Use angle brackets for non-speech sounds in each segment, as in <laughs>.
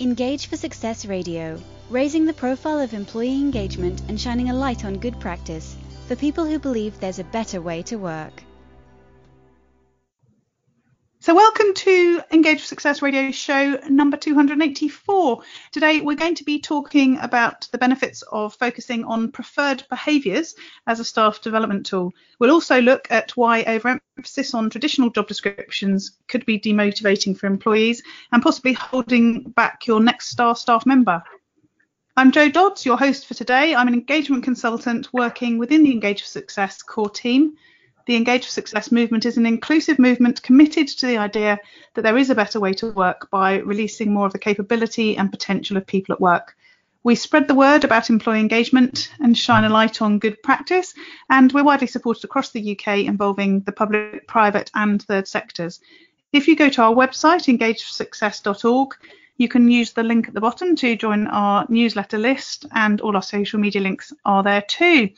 Engage for Success Radio, raising the profile of employee engagement and shining a light on good practice for people who believe there's a better way to work. So, welcome to Engage for Success Radio show number 284. Today, we're going to be talking about the benefits of focusing on preferred behaviours as a staff development tool. We'll also look at why overemphasis on traditional job descriptions could be demotivating for employees and possibly holding back your next star staff member. I'm Jo Dodds, your host for today. I'm an engagement consultant working within the Engage for Success core team the Engage for Success movement is an inclusive movement committed to the idea that there is a better way to work by releasing more of the capability and potential of people at work. We spread the word about employee engagement and shine a light on good practice, and we're widely supported across the UK involving the public, private, and third sectors. If you go to our website, engageforsuccess.org, you can use the link at the bottom to join our newsletter list, and all our social media links are there too.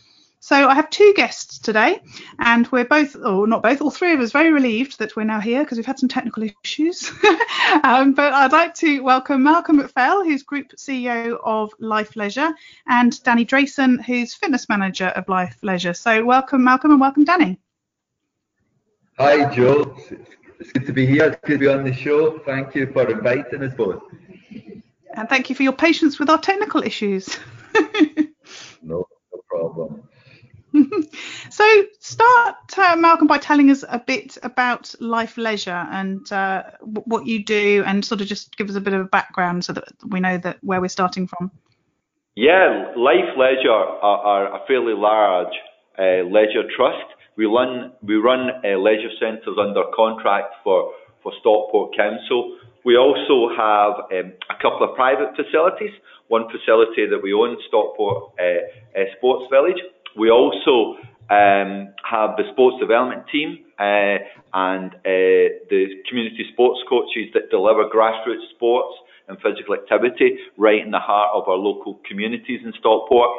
So I have two guests today, and we're both, or not both, all three of us, very relieved that we're now here because we've had some technical issues. <laughs> um, but I'd like to welcome Malcolm McPhail, who's Group CEO of Life Leisure, and Danny Drayson, who's Fitness Manager of Life Leisure. So welcome, Malcolm, and welcome, Danny. Hi, Jo. It's good to be here. It's good to be on the show. Thank you for inviting us both. And thank you for your patience with our technical issues. <laughs> no, no problem. <laughs> so start uh, malcolm by telling us a bit about life leisure and uh, what you do and sort of just give us a bit of a background so that we know that where we're starting from. Yeah life leisure are, are a fairly large uh, leisure trust. We run we run uh, leisure centres under contract for for stockport council. We also have um, a couple of private facilities. One facility that we own stockport uh, uh, sports village we also um, have the sports development team uh, and uh, the community sports coaches that deliver grassroots sports and physical activity right in the heart of our local communities in Stockport.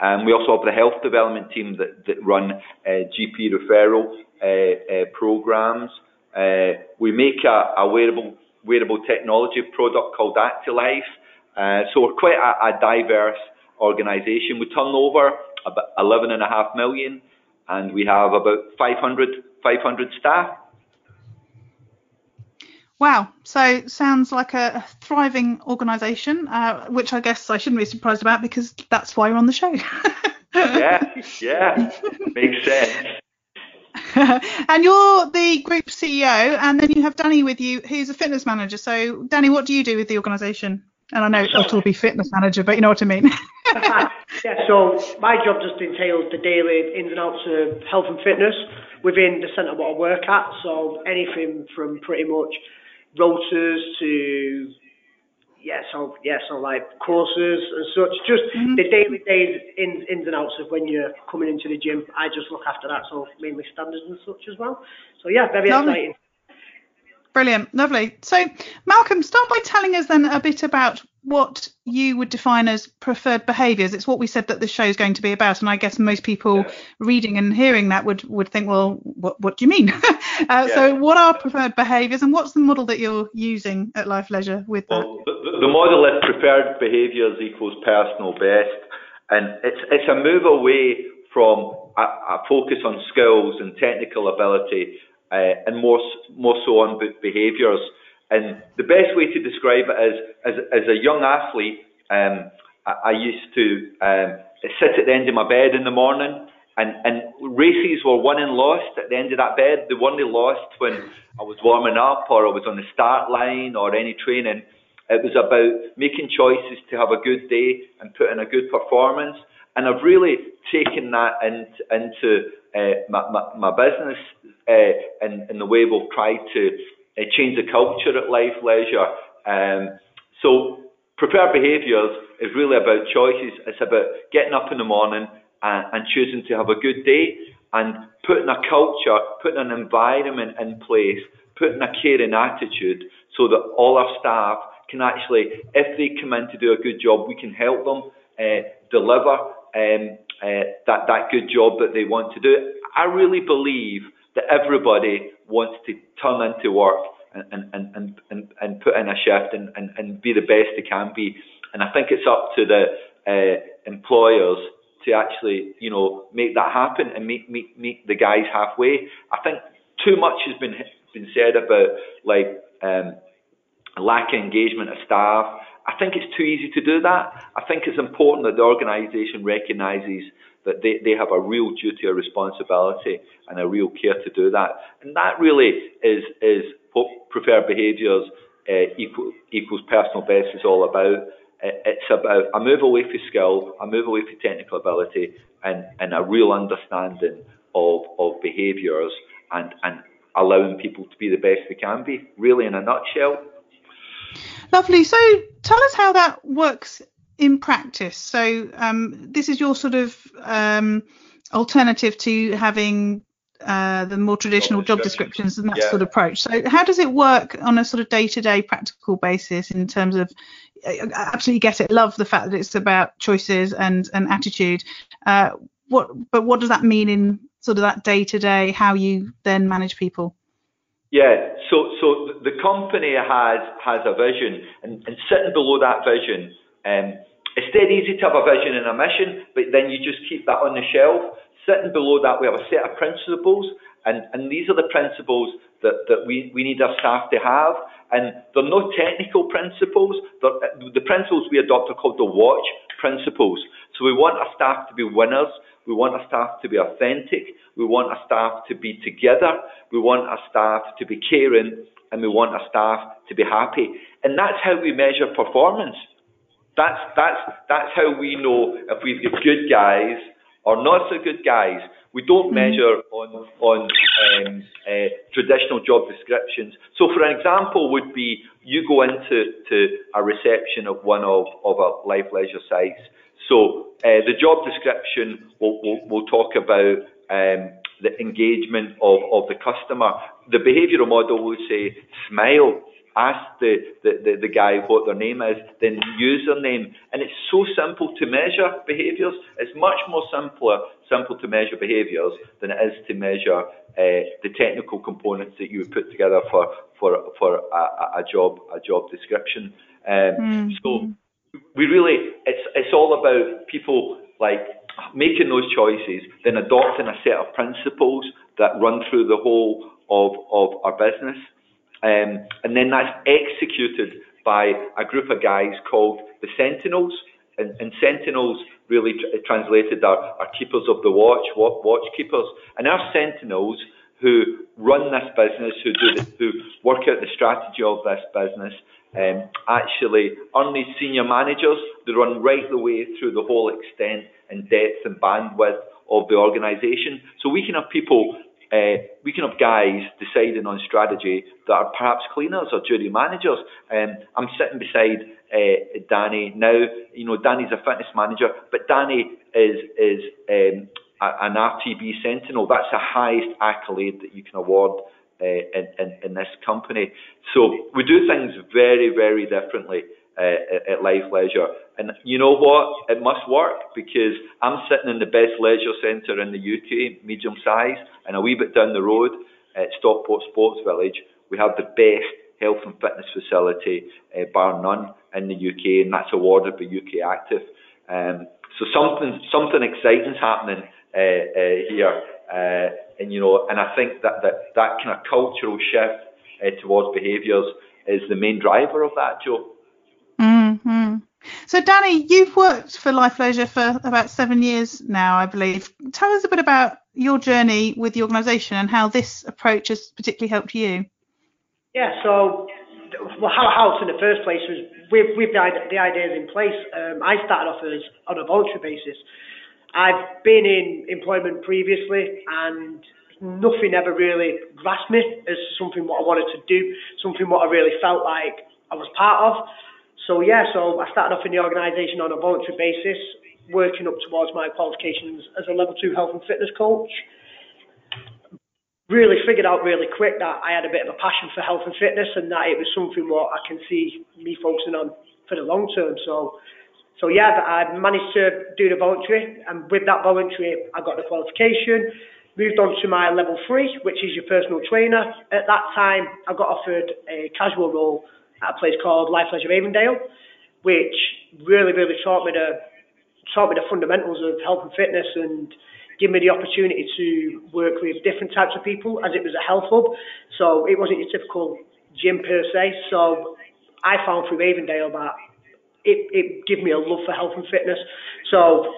And we also have the health development team that, that run uh, GP referral uh, uh, programs. Uh, we make a, a, wearable wearable technology product called Actilife. so we're quite a, a diverse organisation. We turn over about 11 and a half million, and we have about 500, 500 staff. Wow, so sounds like a thriving organisation, uh, which I guess I shouldn't be surprised about because that's why you're on the show. yeah, yeah, makes sense. <laughs> and you're the group CEO, and then you have Danny with you, who's a fitness manager. So, Danny, what do you do with the organisation? And I know it'll be fitness manager, but you know what I mean. <laughs> yeah, so my job just entails the daily ins and outs of health and fitness within the centre what I work at. So anything from pretty much rotors to yeah, so yeah, so like courses and such. Just mm-hmm. the daily days ins ins and outs of when you're coming into the gym. I just look after that, so mainly standards and such as well. So yeah, very Lovely. exciting. Brilliant, lovely. So Malcolm, start by telling us then a bit about what you would define as preferred behaviours. It's what we said that the show is going to be about, and I guess most people yeah. reading and hearing that would would think, well, what what do you mean? <laughs> uh, yeah. So, what are preferred behaviours, and what's the model that you're using at Life Leisure with well, that? The, the model is preferred behaviours equals personal best, and it's it's a move away from a, a focus on skills and technical ability, uh, and more more so on behaviours. And the best way to describe it is, as, as a young athlete, um, I, I, used to um, sit at the end of my bed in the morning, and, and races were won and lost at the end of that bed. They weren't lost when I was warming up or I was on the start line or any training. It was about making choices to have a good day and put in a good performance. And I've really taken that into, into my, my, my business uh, and, and the way we've tried to uh, change the culture at Life Leisure. Um, so preferred behaviours is really about choices. It's about getting up in the morning and, and choosing to have a good day and putting a culture, putting an environment in place, putting a caring attitude so that all our staff can actually, if they come in to do a good job, we can help them uh, deliver um, uh, that, that good job that they want to do. I really believe that everybody wants to turn into work and, and, and, and, and put in a shift and, and, and be the best they can be. And I think it's up to the uh, employers to actually, you know, make that happen and meet, meet, meet the guys halfway. I think too much has been been said about like um, lack of engagement of staff. I think it's too easy to do that. I think it's important that the organisation recognises that they, they have a real duty or responsibility and a real care to do that. And that really is is what preferred behaviours uh, equal, equals personal best is all about. It's about a move away from skill, a move away from technical ability, and, and a real understanding of, of behaviours and, and allowing people to be the best they can be, really, in a nutshell. Lovely. So tell us how that works in practice. So um, this is your sort of um, alternative to having uh, the more traditional job descriptions and that yeah. sort of approach. So how does it work on a sort of day-to-day practical basis in terms of I absolutely get it. Love the fact that it's about choices and and attitude. Uh, what but what does that mean in sort of that day-to-day how you then manage people? Yeah, so so the company has has a vision, and, and sitting below that vision, um, it's dead easy to have a vision and a mission, but then you just keep that on the shelf. Sitting below that, we have a set of principles, and, and these are the principles that, that we, we need our staff to have. And they're not technical principles. They're, the principles we adopt are called the watch principles. So we want our staff to be winners. We want our staff to be authentic. We want our staff to be together. We want our staff to be caring. And we want our staff to be happy. And that's how we measure performance. That's, that's, that's how we know if we've got good guys or not so good guys. We don't mm-hmm. measure on on um, uh, traditional job descriptions. So, for an example, would be you go into to a reception of one of, of our life leisure sites. So, uh, the job description will will will talk about um, the engagement of, of the customer. The behavioural model would say smile ask the, the, the, the, guy what their name is, then use their name. And it's so simple to measure behaviours. It's much more simpler, simple to measure behaviours than it is to measure uh, the technical components that you would put together for, for, for a, a job a job description. Um, mm-hmm. So we really, it's, it's all about people like making those choices, then adopting a set of principles that run through the whole of, of our business. Um, and then that's executed by a group of guys called the Sentinels. And, and Sentinels really tr- translated are, are keepers of the watch, watch keepers. And our Sentinels who run this business, who do who work out the strategy of this business, um, actually are these senior managers. They run right the way through the whole extent and depth and bandwidth of the organisation. So we can have people uh, we can have guys deciding on strategy that are perhaps cleaners or duty managers. Um, I'm sitting beside uh, Danny now. You know, Danny's a fitness manager, but Danny is is um, an RTB Sentinel. That's the highest accolade that you can award uh, in, in, in this company. So we do things very, very differently uh, at Life Leisure. And you know what? It must work because I'm sitting in the best leisure centre in the UK, medium size, and a wee bit down the road at Stockport Sports Village, we have the best health and fitness facility, uh, bar none, in the UK, and that's awarded by UK Active. Um, so something something exciting's happening here, uh, and you know, and I think that that, that kind of cultural shift uh, towards behaviours is the main driver of that, Jo. Mm-hmm. So, Danny, you've worked for Life Leisure for about seven years now, I believe. Tell us a bit about your journey with the organisation and how this approach has particularly helped you. Yeah, so well, how, how in the first place was with, with the, the ideas in place. Um, I started off as on a voluntary basis. I've been in employment previously and nothing ever really grasped me as something what I wanted to do, something what I really felt like I was part of. So yeah, so I started off in the organisation on a voluntary basis, working up towards my qualifications as a level two health and fitness coach. Really figured out really quick that I had a bit of a passion for health and fitness and that it was something what I can see me focusing on for the long term. So so yeah, I managed to do the voluntary and with that voluntary I got the qualification. moved on to my level three, which is your personal trainer. At that time, I got offered a casual role at a place called Life Leisure Avondale, which really, really taught me the taught me the fundamentals of health and fitness and give me the opportunity to work with different types of people as it was a health hub. So it wasn't your typical gym per se. So I found through Avondale that it, it gave me a love for health and fitness. So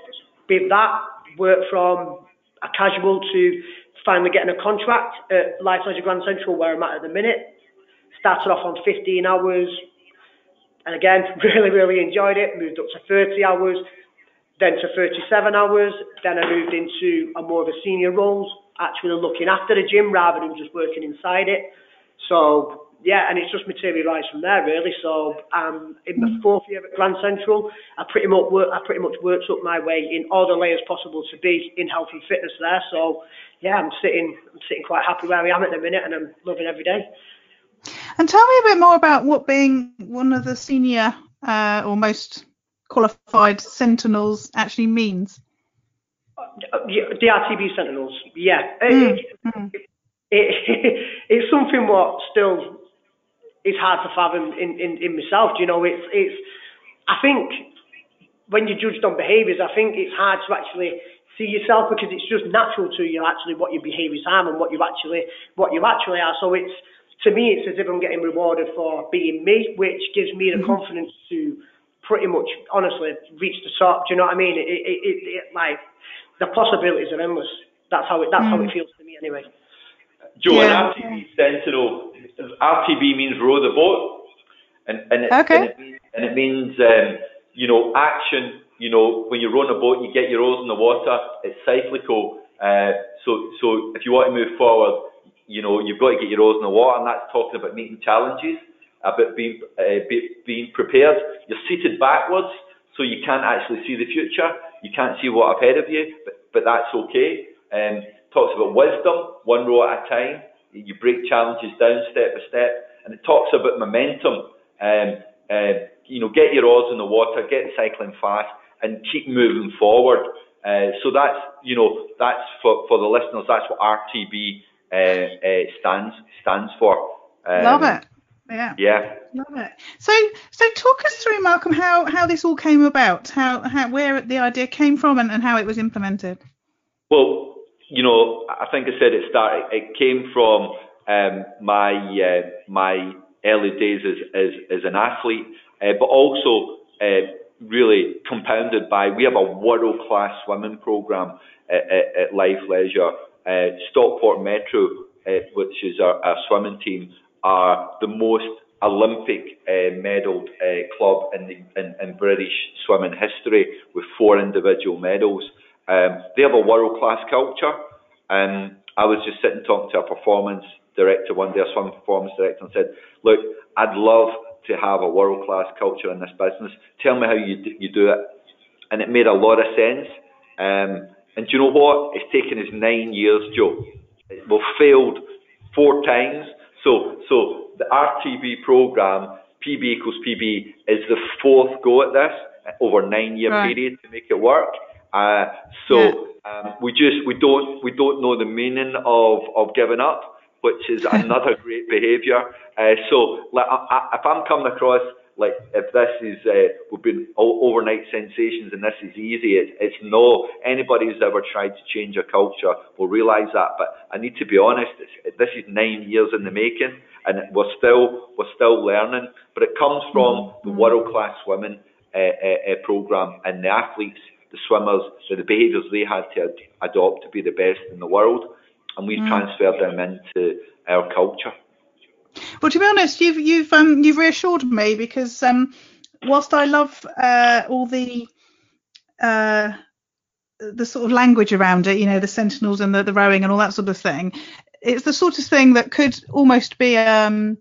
with that, work from a casual to finally getting a contract at Life Leisure Grand Central where I'm at at the minute. Started off on 15 hours and again, <laughs> really, really enjoyed it. Moved up to 30 hours then to 37 hours. Then I moved into a more of a senior role, actually looking after the gym rather than just working inside it. So yeah, and it's just materialised from there really. So um, in the fourth year at Grand Central, I pretty much work, I pretty much worked up my way in all the layers possible to be in health and fitness there. So yeah, I'm sitting I'm sitting quite happy where I am at the minute, and I'm loving every day. And tell me a bit more about what being one of the senior uh, or most qualified sentinels actually means? The RTB sentinels, yeah. Mm. It, mm. It, it, <laughs> it's something what still is hard to fathom in, in, in myself. You know, it's it's. I think when you're judged on behaviours, I think it's hard to actually see yourself because it's just natural to you actually what your behaviours are and what you actually what you actually are. So it's to me, it's as if I'm getting rewarded for being me, which gives me the mm-hmm. confidence to pretty much, honestly, reach the top. Do you know what I mean? It, it, it, it like the possibilities are endless. That's how it. That's mm. how it mm. feels to me, anyway. Jo, yeah. RTB Sentinel, RTB means row the boat, and and it, okay. and it means, and it means um, you know action. You know, when you're rowing a boat, you get your oars in the water. It's cyclical. Uh, so so if you want to move forward, you know you've got to get your oars in the water, and that's talking about meeting challenges about being uh, be, being prepared. You're seated backwards, so you can't actually see the future. You can't see what ahead of you, but but that's okay. Um, talks about wisdom, one row at a time. You break challenges down step by step, and it talks about momentum. Um, uh, you know, get your oars in the water, get cycling fast, and keep moving forward. Uh, so that's you know that's for, for the listeners. That's what RTB uh, uh, stands stands for. Um, Love it. Yeah. Yeah. Love it. So so talk us through Malcolm how how this all came about, how how where the idea came from and, and how it was implemented. Well, you know, I think I said it started it came from um, my uh, my early days as as, as an athlete, uh, but also uh, really compounded by we have a world class swimming program at, at, at Life Leisure. Uh, Stockport Metro, uh, which is our, our swimming team, are the most Olympic uh, medalled uh, club in, the, in, in British swimming history with four individual medals. Um, they have a world class culture. And I was just sitting talking to a performance director one day, a swimming performance director, and said, Look, I'd love to have a world class culture in this business. Tell me how you do, you do it. And it made a lot of sense. Um, and do you know what? It's taken us nine years, Jo. We've failed four times so, so the RTB program, PB equals PB, is the fourth go at this over a nine-year right. period to make it work. Uh, so yeah. um, we just we don't we don't know the meaning of of giving up, which is <laughs> another great behaviour. Uh, so like, I, I, if I'm coming across like if this is uh, we've been overnight sensations and this is easy, it's, it's no. Anybody who's ever tried to change a culture will realise that. But I need to be honest, this is nine years in the making, and we're still we're still learning. But it comes from the mm-hmm. world class women uh, uh, uh, program and the athletes, the swimmers, so the behaviours they had to ad- adopt to be the best in the world, and we've mm. transferred them into our culture. Well, to be honest, you've you've um you've reassured me because um whilst I love uh, all the uh the sort of language around it, you know, the sentinels and the, the rowing and all that sort of thing, it's the sort of thing that could almost be um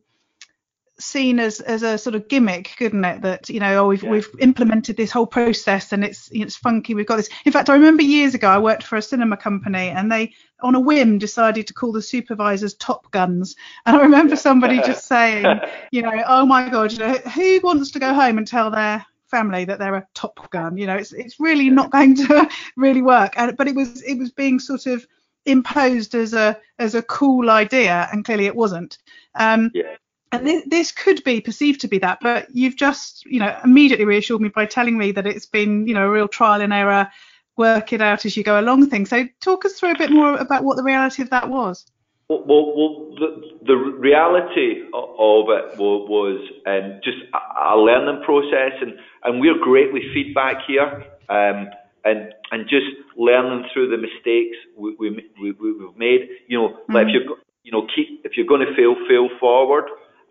seen as as a sort of gimmick, couldn't it? That you know, oh, we've yeah. we've implemented this whole process and it's it's funky. We've got this. In fact, I remember years ago I worked for a cinema company and they, on a whim, decided to call the supervisors Top Guns. And I remember somebody just <laughs> saying, you know, oh my God, you know, who wants to go home and tell their family that they're a Top Gun? You know, it's it's really not going to <laughs> really work. And but it was it was being sort of imposed as a as a cool idea, and clearly it wasn't. Um, Yeah. And th- this could be perceived to be that, but you've just, you know, immediately reassured me by telling me that it's been, you know, a real trial and error, work it out as you go along thing. So talk us through a bit more about what the reality of that was. Well, well, well the, the reality of it was, was um, just a, a learning process, and, and we're great with feedback here, um, and and just learning through the mistakes we, we, we, we've made. You know, like if you're you know keep if you're going to fail, fail forward.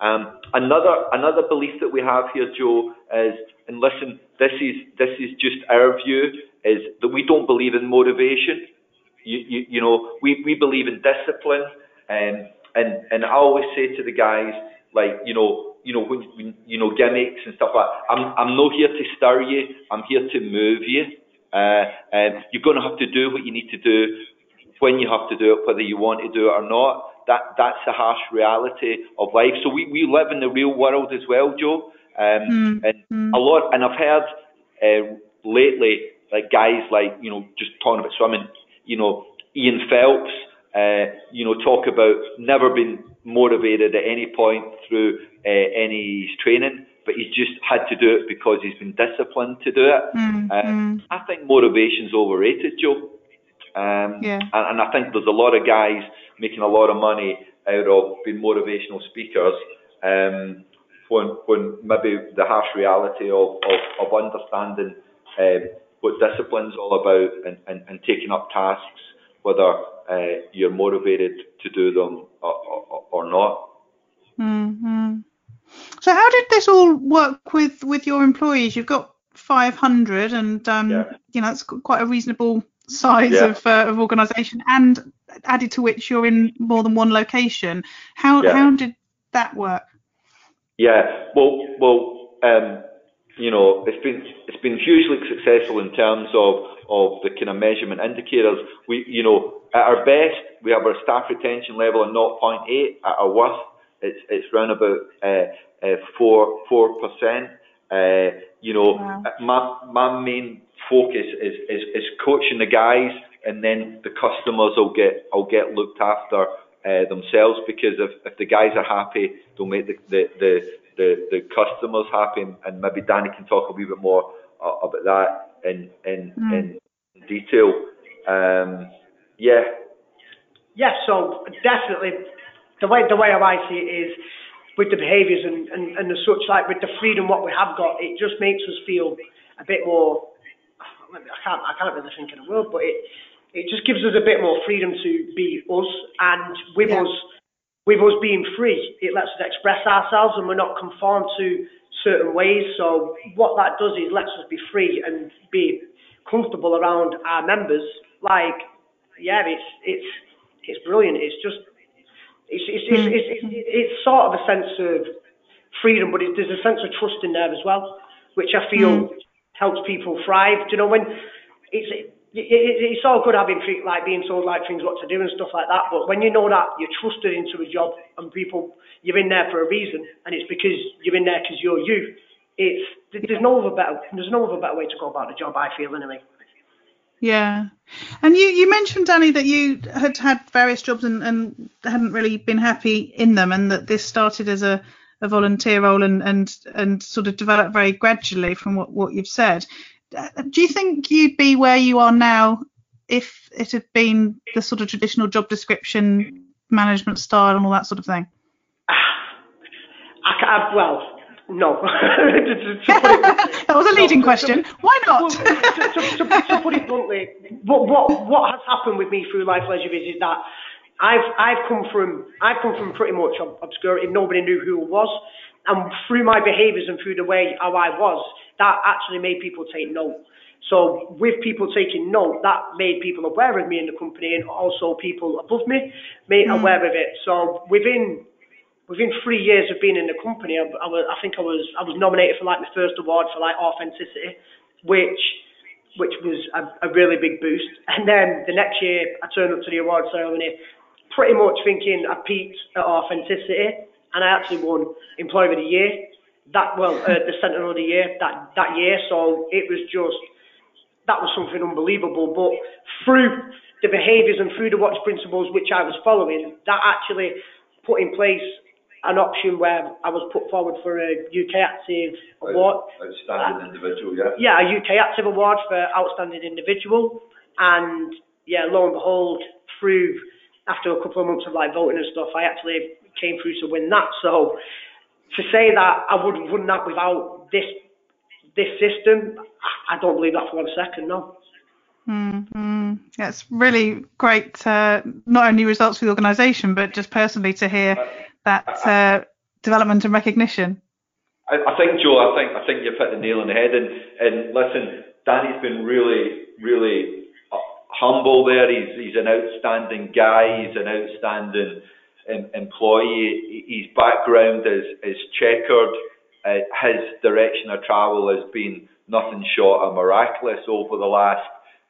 Um, another another belief that we have here, Jo, is and listen, this is this is just our view, is that we don't believe in motivation. You, you, you know, we, we believe in discipline, and and and I always say to the guys, like, you know, you know, when, when you know gimmicks and stuff like, I'm I'm not here to stir you, I'm here to move you. Uh, and you're going to have to do what you need to do when you have to do it, whether you want to do it or not. That that's the harsh reality of life. So we, we live in the real world as well, Jo. Um, and a lot, and I've heard uh, lately, like guys like you know just talking about swimming, you know Ian Phelps, uh, you know talk about never been motivated at any point through uh, any training, but he's just had to do it because he's been disciplined to do it. Uh, I think motivation's overrated, Jo. Um, Yeah. and, and I think there's a lot of guys making a lot of money out of being motivational speakers. Um, when, when maybe the harsh reality of, of, of understanding um, what discipline's all about and, and, and taking up tasks, whether uh, you're motivated to do them or, or, or not. hmm So how did this all work with with your employees? You've got 500, and um, Yeah. you know it's quite a reasonable size Yeah. of uh, of organisation, and added to which you're in more than one location. How Yeah. how did that work? Yeah, well, well, um, you know, it's been it's been hugely successful in terms of of the kind of measurement indicators. We, you know, at our best, we have our staff retention level of 0.8. At our worst, it's it's round about uh, uh, four four percent. Uh, you know, Wow. my my main focus is, is is coaching the guys, and then the customers will get will get looked after uh, themselves because if, if the guys are happy, they'll make the the, the, the, the customers happy, and, maybe Danny can talk a wee bit more uh, about that in in, in detail. Um, yeah, Yeah, so definitely the way the way I see it is with the behaviours and, and, and the such like with the freedom what we have got, it just makes us feel a bit more. I can't I can't really think of the word, but it it just gives us a bit more freedom to be us, and with Yeah. us with us being free, it lets us express ourselves, and we're not conformed to certain ways. So what that does is lets us be free and be comfortable around our members. Like, yeah, it's it's it's brilliant. It's just it's it's it's, mm. it's, it's, it's sort of a sense of freedom, but it, there's a sense of trust in there as well, which I feel mm. Helps people thrive. Do you know when it's it, it, it's all good having free, like being told like things what to do and stuff like that, but when you know that you're trusted into a job and people you're in there for a reason, and it's because you're in there because you're you. It's there's no other better there's no other better way to go about the job. I feel anyway. Yeah. And you, you mentioned, Danny, that you had had various jobs and, and hadn't really been happy in them, and that this started as a, a volunteer role and, and, and sort of develop very gradually from what, what you've said. Uh, Do you think you'd be where you are now if it had been the sort of traditional job description, management style, and all that sort of thing? I, I well. No. <laughs> To- to- to <laughs> that was a leading No, to- question. Why Well, not? to, to, to, to put it bluntly, what, what what has happened with me through Life Leisure Viz is that I've I've come from I've come from pretty much obscurity. Nobody knew who I was, and through my behaviours and through the way how I was, that actually made people take note. So with people taking note, that made people aware of me in the company, and also people above me made mm. aware of it. So within within three years of being in the company, I, I, was, I think I was I was nominated for like my first award for like authenticity, which which was a, a really big boost. And then the next year, I turned up to the award ceremony, pretty much thinking I peaked at authenticity, and I actually won Employer of the Year. That well, uh, the Sentinel of the Year that that year. So it was just that was something unbelievable. But through the behaviours and through the watch principles which I was following, that actually put in place an option where I was put forward for a UK Active Award. Outstanding individual, yeah. Yeah, a UK Active Award for Outstanding Individual. And yeah, lo and behold, through after a couple of months of like voting and stuff, I actually came through to win that. So to say that I would have won that without this this system, I don't believe that for one second, no. Mm-hmm. That's really great, uh, not only results for the organisation, but just personally to hear that uh, development and recognition. I, I, think, Jo, I think I think you've hit the nail on the head. And, and listen, Danny's been really, really uh, humble there. He's, he's an outstanding guy. He's an outstanding um, employee. His background is, is checkered. Uh, his direction of travel has been nothing short of miraculous over the last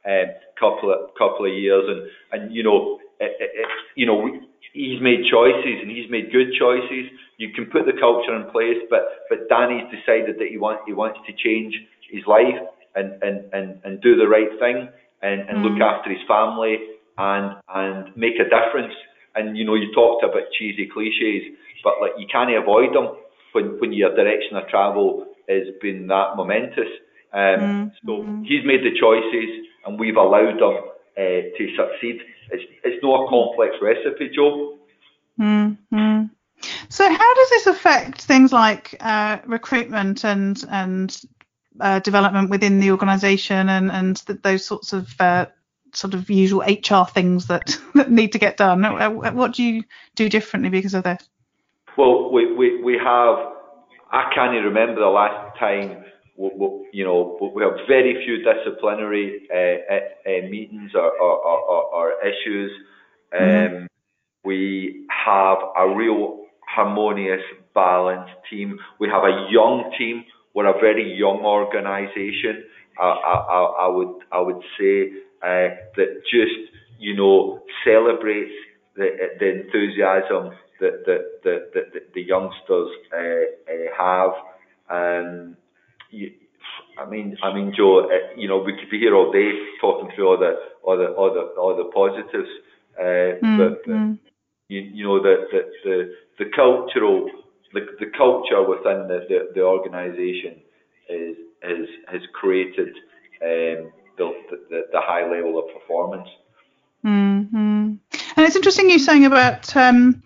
um, couple of couple of years, and and you know, it, it, you know, he's made choices and he's made good choices. You can put the culture in place, but but Danny's decided that he wants he wants to change his life and and and, and do the right thing and, and mm. look after his family and and make a difference. And you know, you talked about cheesy cliches, but like you can't avoid them when, when your direction of travel has been that momentous. Um, mm So he's made the choices, and we've allowed him uh, to succeed. It's, it's not a complex recipe, Jo. mm So how does this affect things like uh, recruitment and and uh, development within the organisation and and th- those sorts of uh, sort of usual HR things that, <laughs> that need to get done? What do you do differently because of this? Well, we, we, we have, I can't remember the last time, we, we, you know, we have very few disciplinary uh, uh, meetings or, or, or, or issues. Mm-hmm. Um, we have a real harmonious, balanced team. We have a young team. We're a very young organisation. I, I, I would I would say uh, that just you know celebrates the, the enthusiasm that the youngsters uh, uh, have. Um, I mean, I mean, Jo. You know, we could be here all day talking through all the all the all the all the positives, uh, mm, but, mm. you, you know the cultural the, the culture within the, the, the organisation is is has created um, the, the the high level of performance. Mm-hmm. And it's interesting you saying about um,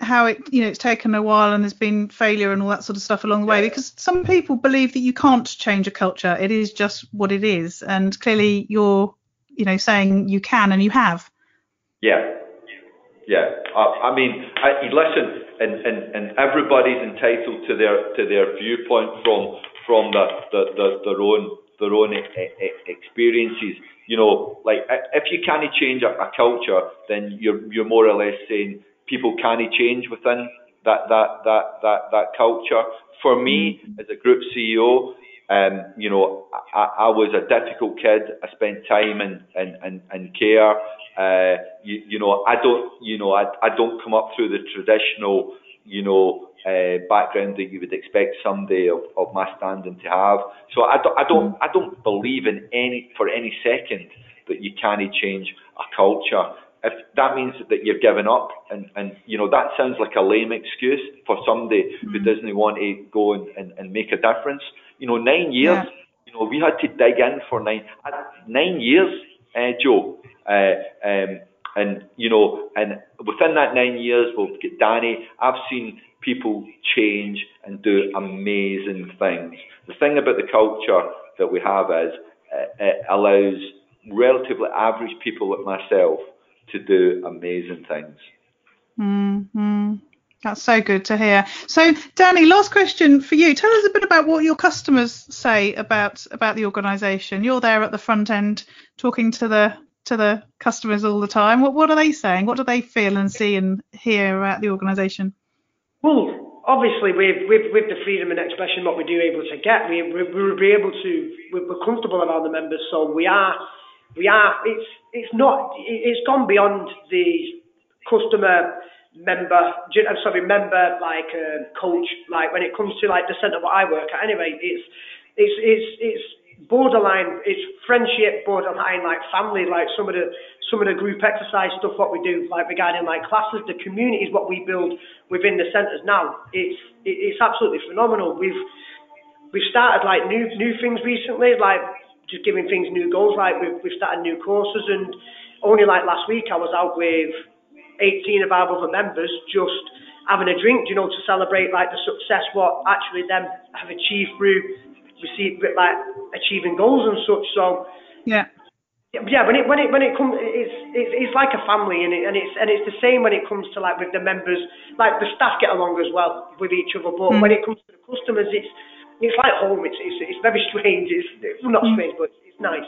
how it you know it's taken a while and there's been failure and all that sort of stuff along the way because some people believe that you can't change a culture. It is just what it is. And clearly you're you know saying you can and you have. Yeah. Yeah. Uh, i mean I, listen and, and and everybody's entitled to their to their viewpoint from from the, the, the their own their own experiences you know like if you can't change a, culture then you're you're more or less saying people can't change within that that that that that culture. For me, mm-hmm. as a group CEO, um, you know, I, I was a difficult kid. I spent time in in, in, in care. Uh, you, you know, I don't, you know, I, I don't come up through the traditional, you know, uh, background that you would expect somebody of, of my standing to have. So I don't, I don't, mm-hmm. I don't believe in any for any second that you can't change a culture if that means that you've given up and, and you know that sounds like a lame excuse for somebody mm-hmm. who doesn't want to go and, and, and make a difference you know nine years yeah. you know we had to dig in for nine nine years uh, jo uh, um, and you know and within that nine years we'll get danny i've seen people change and do amazing things the thing about the culture that we have is uh, it allows relatively average people like myself to do amazing things. Mm-hmm. That's so good to hear. So, Danny, last question for you. Tell us a bit about what your customers say about about the organisation. You're there at the front end, talking to the to the customers all the time. What what are they saying? What do they feel and see and hear about the organisation? Well, obviously, with, with with the freedom and expression what we do able to get, we we will be able to we're comfortable around the members, so we are we are it's it's not it's gone beyond the customer member I'm sorry member like uh, coach like when it comes to like the centre what I work at anyway it's it's it's it's borderline, it's friendship, borderline like family, like some of the some of the group exercise stuff what we do, like regarding like classes, the community is what we build within the centres now. It's it's absolutely phenomenal. We've we've started like new new things recently, like just giving things new goals. Like we've we've started new courses, and only like last week I was out with 18 of our other members just having a drink, you know, to celebrate like the success what actually them have achieved through receive like achieving goals and such. So yeah. Yeah, when it when it when it comes, it's, it's it's like a family, and it and it's and it's the same when it comes to like with the members, like the staff get along as well with each other. But mm. when it comes to the customers, it's it's like home. It's it's, it's very <laughs> strange. It's, it's not mm. strange, but it's nice.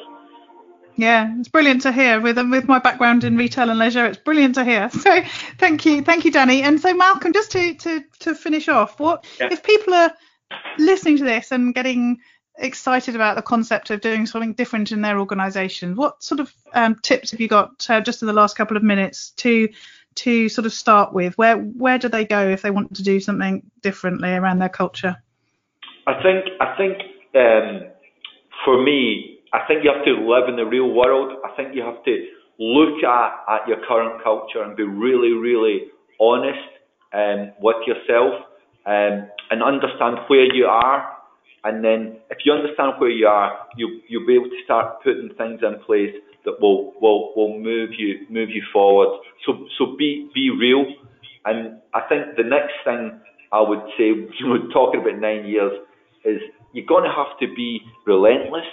Yeah, it's brilliant to hear. With with my background in retail and leisure, it's brilliant to hear. <laughs> So thank you, thank you, Danny. And so Malcolm, just to to to finish off, what yeah. if people are listening to this and getting excited about the concept of doing something different in their organisation? What sort of um, tips have you got uh, just in the last couple of minutes to to sort of start with? Where where do they go if they want to do something differently around their culture? I think I think um, for me, I think you have to live in the real world. I think you have to look at, at your current culture and be really, really honest um, with yourself um, and understand where you are. And then if you understand where you are, you, you'll be able to start putting things in place that will, will, will move you move you forward. So so be be real. And I think the next thing I would say, <laughs> you know, talking about nine years, is you're going to have to be relentless.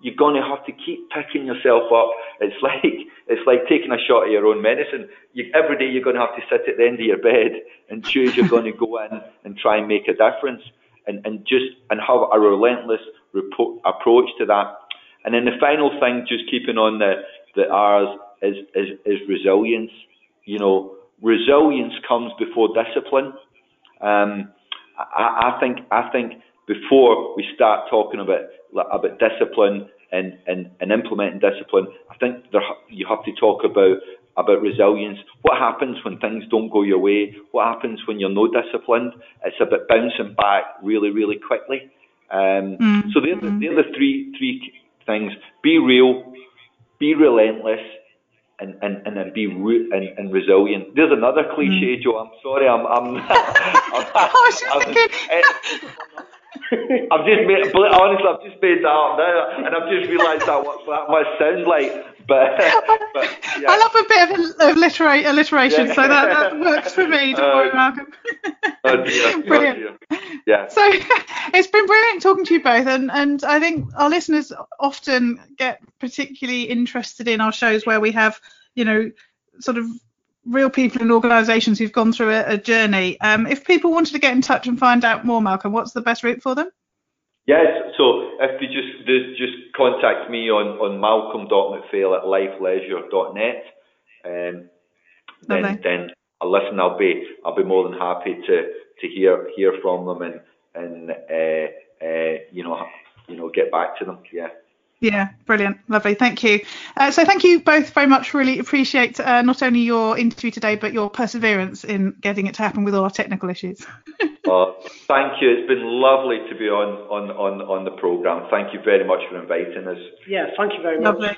You're going to have to keep picking yourself up. It's <laughs> like it's like taking a shot of your own medicine. You, every day you're going to have to sit at the end of your bed and choose you're going to go in and try and make a difference, and and just and have a relentless approach to that. And then the final thing, just keeping on the the R's, is is, is resilience. You know, resilience comes before discipline. Um, I, I think I think before we start talking about about discipline and, and, and implementing discipline, I think there, you have to talk about about resilience. What happens when things don't go your way? What happens when you're no disciplined? It's about bouncing back really, really quickly. Um, mm. So they're the, they're the three three things: be real, be relentless, and and and then be re- and, and resilient. There's another cliche, mm. Joe. I'm sorry. I'm I'm. <laughs> I'm, <laughs> I'm, I'm, I'm <laughs> I've just made, honestly, I've just made that up now, and I've just realised that what that must sound like. But, but yeah. <laughs> I love a bit of alliterate, alliteration, yeah. so that, that works for me. Don't uh, worry, Malcolm. oh dear, <laughs> brilliant. Oh dear. Yeah. So it's been brilliant talking to you both, and and I think our listeners often get particularly interested in our shows where we have, you know, sort of real people and organisations who've gone through a, a journey. Um, if people wanted to get in touch and find out more, Malcolm, what's the best route for them? Yes, so if they just they just contact me on, on malcolm.mcphail at lifeleisure.net, um, then then I'll listen. I'll be I'll be more than happy to, to hear hear from them and and uh, uh, you know you know get back to them. Yeah. Yeah, brilliant, lovely, thank you. Uh, so thank you both very much. Really appreciate uh, not only your interview today, but your perseverance in getting it to happen with all our technical issues. <laughs> uh, thank you. It's been lovely to be on on on on the program. Thank you very much for inviting us. Yeah, thank you very much.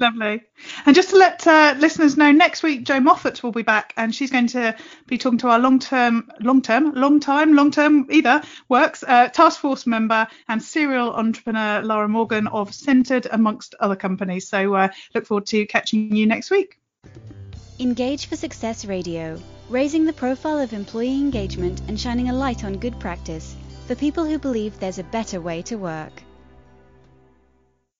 Lovely. And just to let uh, listeners know, next week Jo Moffat will be back, and she's going to be talking to our long-term, long-term, long-time, long-term either works uh, task force member and serial entrepreneur Laura Morgan of Centred, amongst other companies. So uh, look forward to catching you next week. Engage for Success Radio, raising the profile of employee engagement and shining a light on good practice for people who believe there's a better way to work.